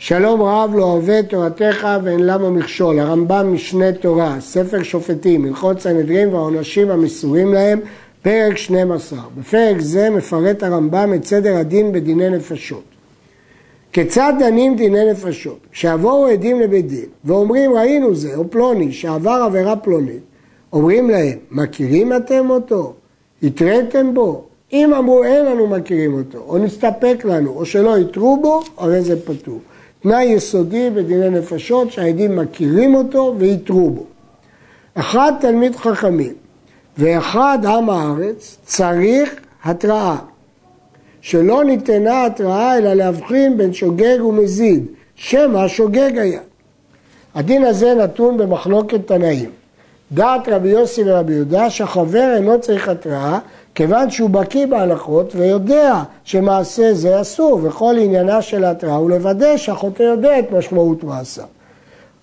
שלום רב לא אוהב תורתך ואין למה מכשול, הרמב"ם משנה תורה, ספר שופטים, הלכות סנהדרין והעונשים המסורים להם, פרק 12. בפרק זה מפרט הרמב"ם את סדר הדין בדיני נפשות. כיצד דנים דיני נפשות? כשיבואו עדים לבית דין ואומרים ראינו זה או פלוני שעבר עבירה פלונית, אומרים להם מכירים אתם אותו? התריתם בו? אם אמרו אין לנו מכירים אותו, או נסתפק לנו, או שלא יתרו בו, הרי זה פטור. תנאי יסודי בדיני נפשות שהעדים מכירים אותו ויתרו בו. אחד תלמיד חכמים ואחד עם הארץ צריך התראה. שלא ניתנה התראה אלא להבחין בין שוגג ומזיד, שמא שוגג היה. הדין הזה נתון במחלוקת תנאים. דעת רבי יוסי ורבי יהודה שהחבר אינו צריך התראה כיוון שהוא בקיא בהלכות ויודע שמעשה זה אסור וכל עניינה של ההתראה הוא לוודא שהחוטא יודע את משמעות מעשיו.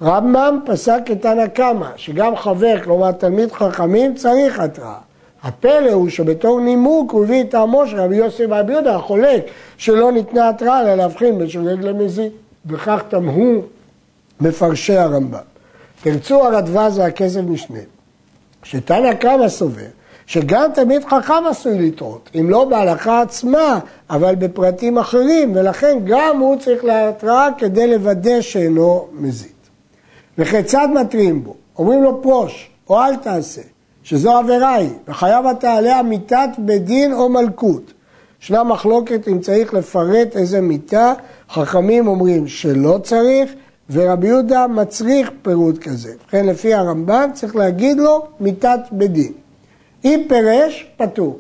רמב"ם פסק כתנא קמא שגם חבר, כלומר תלמיד חכמים, צריך התראה. הפלא הוא שבתור נימוק הוא הביא את טעמו של רבי יוסי ורבי יהודה החולק שלא ניתנה התראה אלא להבחין בין שוגג למזיד. וכך תמהו מפרשי הרמב"ם. תרצו הרדב"ז והכסף משנה, שתנא קמא סובר שגם תלמיד חכם עשוי לטעות, אם לא בהלכה עצמה, אבל בפרטים אחרים, ולכן גם הוא צריך להתראה כדי לוודא שאינו מזיד. וכיצד מתריעים בו? אומרים לו פרוש, או אל תעשה, שזו עבירה היא, וחייב אתה עליה מיתת בית דין או מלכות. ישנה מחלוקת אם צריך לפרט איזה מיתה, חכמים אומרים שלא צריך, ורבי יהודה מצריך פירוט כזה. לכן לפי הרמב"ם צריך להגיד לו מיתת בית דין. אם פירש, פטור.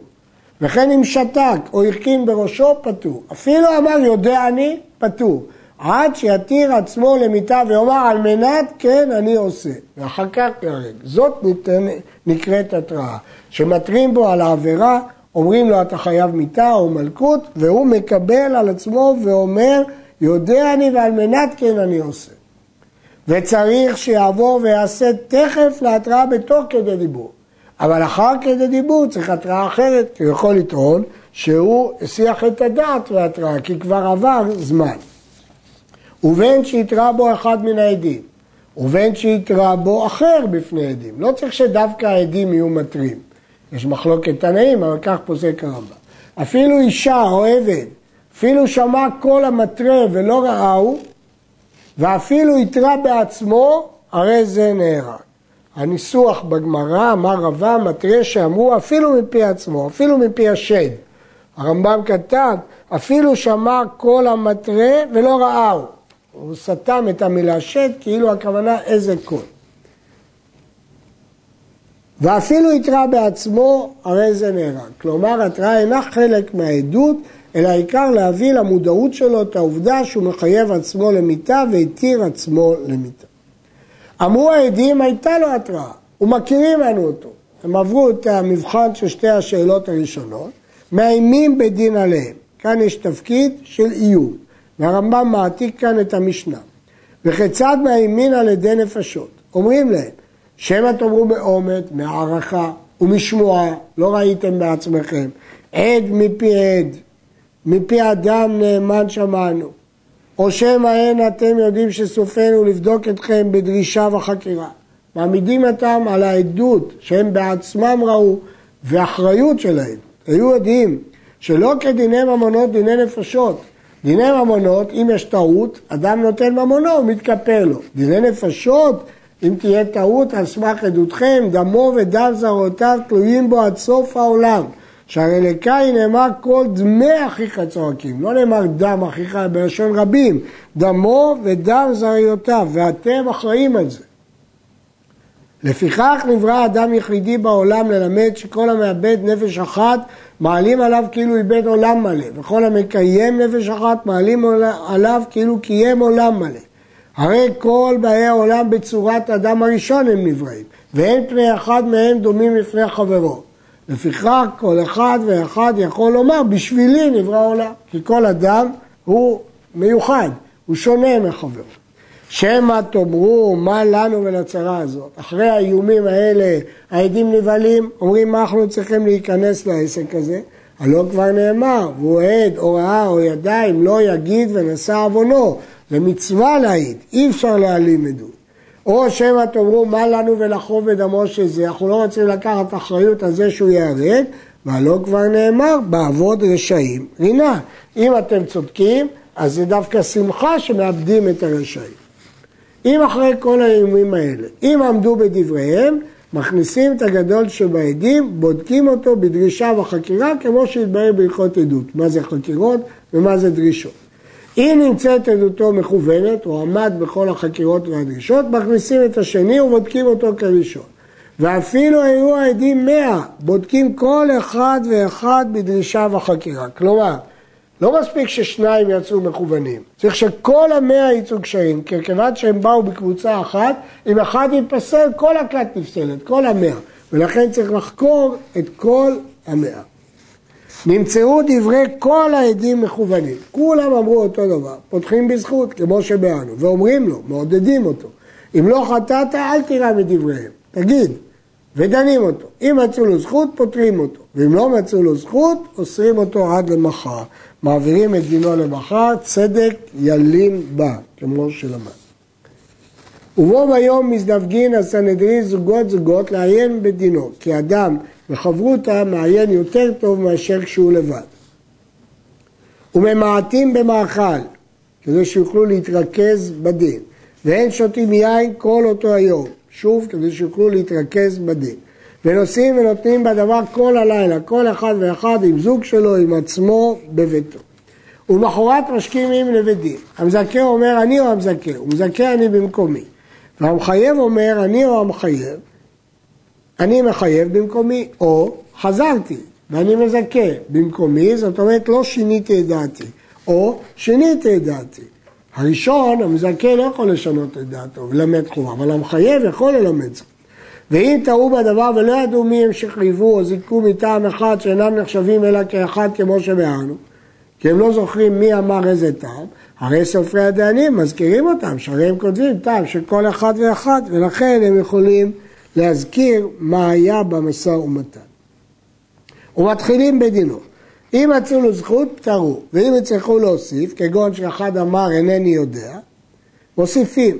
וכן אם שתק או הרכין בראשו, פטור. אפילו אמר יודע אני, פטור. עד שיתיר עצמו למיטה ויאמר על מנת כן אני עושה. ואחר כך יהרג. זאת ניתן, נקראת התראה. שמתרים בו על העבירה, אומרים לו אתה חייב מיטה או מלכות, והוא מקבל על עצמו ואומר יודע אני ועל מנת כן אני עושה. וצריך שיעבור ויעשה תכף להתראה בתוך כדי דיבור. אבל אחר כדי דיבור צריך התראה אחרת, כי הוא יכול לטעון שהוא הסיח את הדעת בהתראה, כי כבר עבר זמן. ובין שיתראה בו אחד מן העדים, ובין שיתראה בו אחר בפני עדים. לא צריך שדווקא העדים יהיו מתרים. יש מחלוקת תנאים, אבל כך פוסק הרמב"ם. אפילו אישה או עבד, אפילו שמע קול המתרה ולא ראהו, ואפילו התרה בעצמו, הרי זה נהרג. הניסוח בגמרא, אמר רבא, מתרה שאמרו אפילו מפי עצמו, אפילו מפי השד. הרמב"ם כתב, אפילו שמע קול המתרה ולא ראהו. הוא סתם את המילה שד, כאילו הכוונה איזה קול. ואפילו התראה בעצמו, הרי זה נהרג. כלומר, התראה אינה חלק מהעדות, אלא העיקר להביא למודעות שלו את העובדה שהוא מחייב עצמו למיתה והתיר עצמו למיתה. אמרו העדים, הייתה לו התראה, ומכירים לנו אותו. הם עברו את המבחן של שתי השאלות הראשונות, מאיימים בדין עליהם. כאן יש תפקיד של איום, והרמב"ם מעתיק כאן את המשנה. וכיצד מאיימים על ידי נפשות? אומרים להם, שמא תאמרו מאומת, מהערכה ומשמועה, לא ראיתם בעצמכם, עד מפי עד, מפי אדם נאמן שמענו. או שמא אין אתם יודעים שסופנו לבדוק אתכם בדרישה וחקירה. מעמידים אותם על העדות שהם בעצמם ראו ואחריות שלהם. היו יודעים שלא כדיני ממונות דיני נפשות. דיני ממונות, אם יש טעות, אדם נותן ממונו, הוא מתכפר לו. דיני נפשות, אם תהיה טעות על סמך עדותכם, דמו ודם זרעותיו תלויים בו עד סוף העולם. שהרי לקין נאמר כל דמי אחיך צועקים, לא נאמר דם אחיך בלשון רבים, דמו ודם זריותיו, ואתם אחראים על זה. לפיכך נברא אדם יחידי בעולם ללמד שכל המאבד נפש אחת מעלים עליו כאילו איבד עולם מלא, וכל המקיים נפש אחת מעלים עליו כאילו קיים עולם מלא. הרי כל באי העולם בצורת אדם הראשון הם נבראים, ואין פני אחד מהם דומים לפני חברו. לפיכך כל אחד ואחד יכול לומר בשבילי נברא העולם, כי כל אדם הוא מיוחד, הוא שונה מחברו. שמא תאמרו מה לנו ולצרה הזאת. אחרי האיומים האלה העדים נבהלים, אומרים מה אנחנו צריכים להיכנס לעסק הזה? הלא כבר נאמר, והוא עד או ראה או ידע אם לא יגיד ונשא עוונו, זה מצווה להעיד, אי אפשר להעלים עדות. או שמא תאמרו מה לנו ולחוב בדמו של זה, אנחנו לא רוצים לקחת אחריות על זה שהוא ייהרג, והלא כבר נאמר, בעבוד רשעים רינה. אם אתם צודקים, אז זה דווקא שמחה שמאבדים את הרשעים. אם אחרי כל האיומים האלה, אם עמדו בדבריהם, מכניסים את הגדול שבעדים, בודקים אותו בדרישה וחקירה, כמו שהתברר בהלכות עדות. מה זה חקירות ומה זה דרישות. אם נמצאת עדותו מכוונת, או עמד בכל החקירות והדרישות, מכניסים את השני ובודקים אותו כראשון. ואפילו היו העדים מאה, בודקים כל אחד ואחד בדרישה וחקירה. כלומר, לא מספיק ששניים יצאו מכוונים, צריך שכל המאה יצאו קשיים, כי כיוון שהם באו בקבוצה אחת, אם אחד ייפסל, כל הכת נפסלת, כל המאה, ולכן צריך לחקור את כל המאה. נמצאו דברי כל העדים מכוונים, כולם אמרו אותו דבר, פותחים בזכות, כמו שבאנו, ואומרים לו, מעודדים אותו, אם לא חטאת, אל תירא מדבריהם, תגיד, ודנים אותו. אם מצאו לו זכות, פותרים אותו, ואם לא מצאו לו זכות, אוסרים אותו עד למחר. מעבירים את דינו למחר, צדק ילין בה, כמו שלמד. ובו ביום מזדווגין הסנהדרין זוגות זוגות לעיין בדינו, כי אדם בחברותה מעיין יותר טוב מאשר כשהוא לבד. וממעטים במאכל, כדי שיוכלו להתרכז בדין, ואין שותים יין כל אותו היום, שוב כדי שיוכלו להתרכז בדין. ונושאים ונותנים בדבר כל הלילה, כל אחד ואחד עם זוג שלו, עם עצמו, בביתו. ולמחרת משכימים לבדין. המזכה אומר אני או המזכה, הוא מזכה אני במקומי. והמחייב אומר אני או המחייב, אני מחייב במקומי, או חזרתי ואני מזכה במקומי, זאת אומרת לא שיניתי את דעתי, או שיניתי את דעתי. הראשון, המזכה לא יכול לשנות את דעתו ולמד חובה, אבל המחייב יכול ללמד זאת. ואם טעו בדבר ולא ידעו מי הם שחייבו או זיכו מטעם אחד שאינם נחשבים אלא כאחד כמו שביארנו, כי הם לא זוכרים מי אמר איזה טעם, הרי סופרי הדיינים מזכירים אותם, שהרי הם כותבים טעם של כל אחד ואחד, ולכן הם יכולים להזכיר מה היה במשא ומתן. ומתחילים בדינו. אם מצאו לו זכות, פתרו, ואם יצטרכו להוסיף, כגון שאחד אמר אינני יודע, מוסיפים.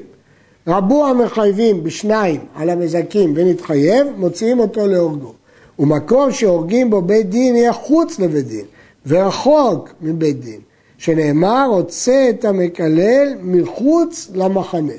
רבו המחייבים בשניים על המזכים ונתחייב, מוציאים אותו להורגו. ומקום שהורגים בו בית דין יהיה חוץ לבית דין, ורחוק מבית דין, שנאמר, רוצה את המקלל מחוץ למחנה.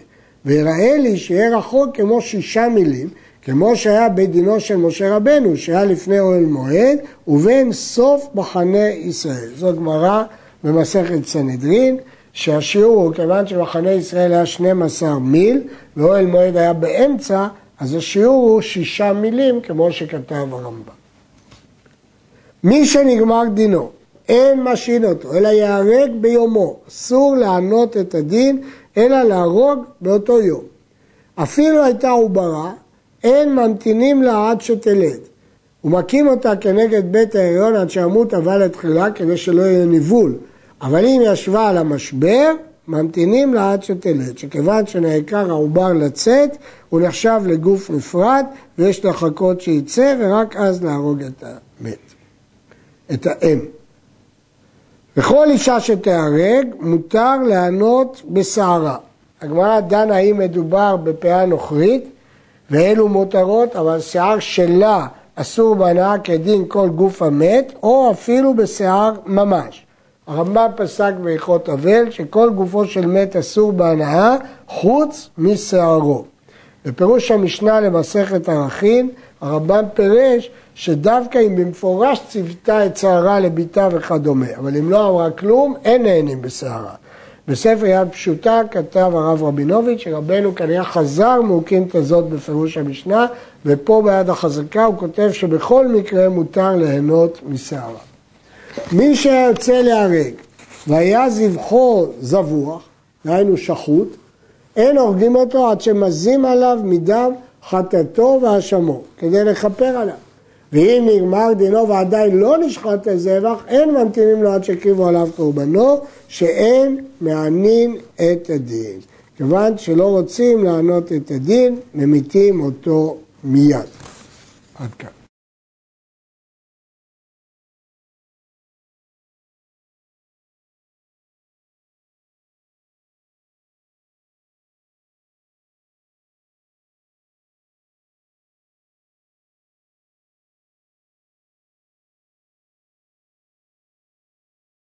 ויראה לי שיהיה רחוק כמו שישה מילים, כמו שהיה בית דינו של משה רבנו, שהיה לפני אוהל מועד, ובין סוף מחנה ישראל. זו גמרא במסכת סנהדרין. שהשיעור הוא, כיוון שמחנה ישראל היה 12 מיל ואוהל מועד היה באמצע, אז השיעור הוא שישה מילים, כמו שכתב הרמב"ם. מי שנגמר דינו, אין משהין אותו, אלא ייהרג ביומו. אסור לענות את הדין, אלא להרוג באותו יום. אפילו הייתה עוברה, אין ממתינים לה עד שתלד. ומכים אותה כנגד בית ההריון עד שימות אבל לתחילה, כדי שלא יהיה ניבול. אבל אם ישבה על המשבר, ממתינים לה עד שתלד, שכיוון שנעקר העובר לצאת, הוא נחשב לגוף נפרד, ויש לחכות שייצא, ורק אז להרוג את המת, את האם. וכל אישה שתיהרג, מותר לענות בסערה. הגמרא דנה האם מדובר בפאה נוכרית, ואלו מותרות, אבל שיער שלה אסור בהנאה כדין כל גוף המת, או אפילו בשיער ממש. הרמב"ם פסק בהלכות אבל שכל גופו של מת אסור בהנאה חוץ משערו. בפירוש המשנה למסכת ערכין, הרמב"ם פירש שדווקא אם במפורש ציוותה את שערה לביתה וכדומה, אבל אם לא אמרה כלום, אין נהנים בשערה. בספר יד פשוטה כתב הרב רבינוביץ' שרבנו כנראה חזר מהוקינתא הזאת בפירוש המשנה, ופה ביד החזקה הוא כותב שבכל מקרה מותר ליהנות משערה. מי שיוצא להרג והיה זבחו זבוח, דהיינו שחוט, אין הורגים אותו עד שמזים עליו מדם חטאתו והאשמו, כדי לכפר עליו. ואם נגמר דינו ועדיין לא נשחט הזבח, אין ממתינים לו עד שהקריבו עליו קורבנו, שאין מענים את הדין. כיוון שלא רוצים לענות את הדין, ממיתים אותו מיד. עד כאן.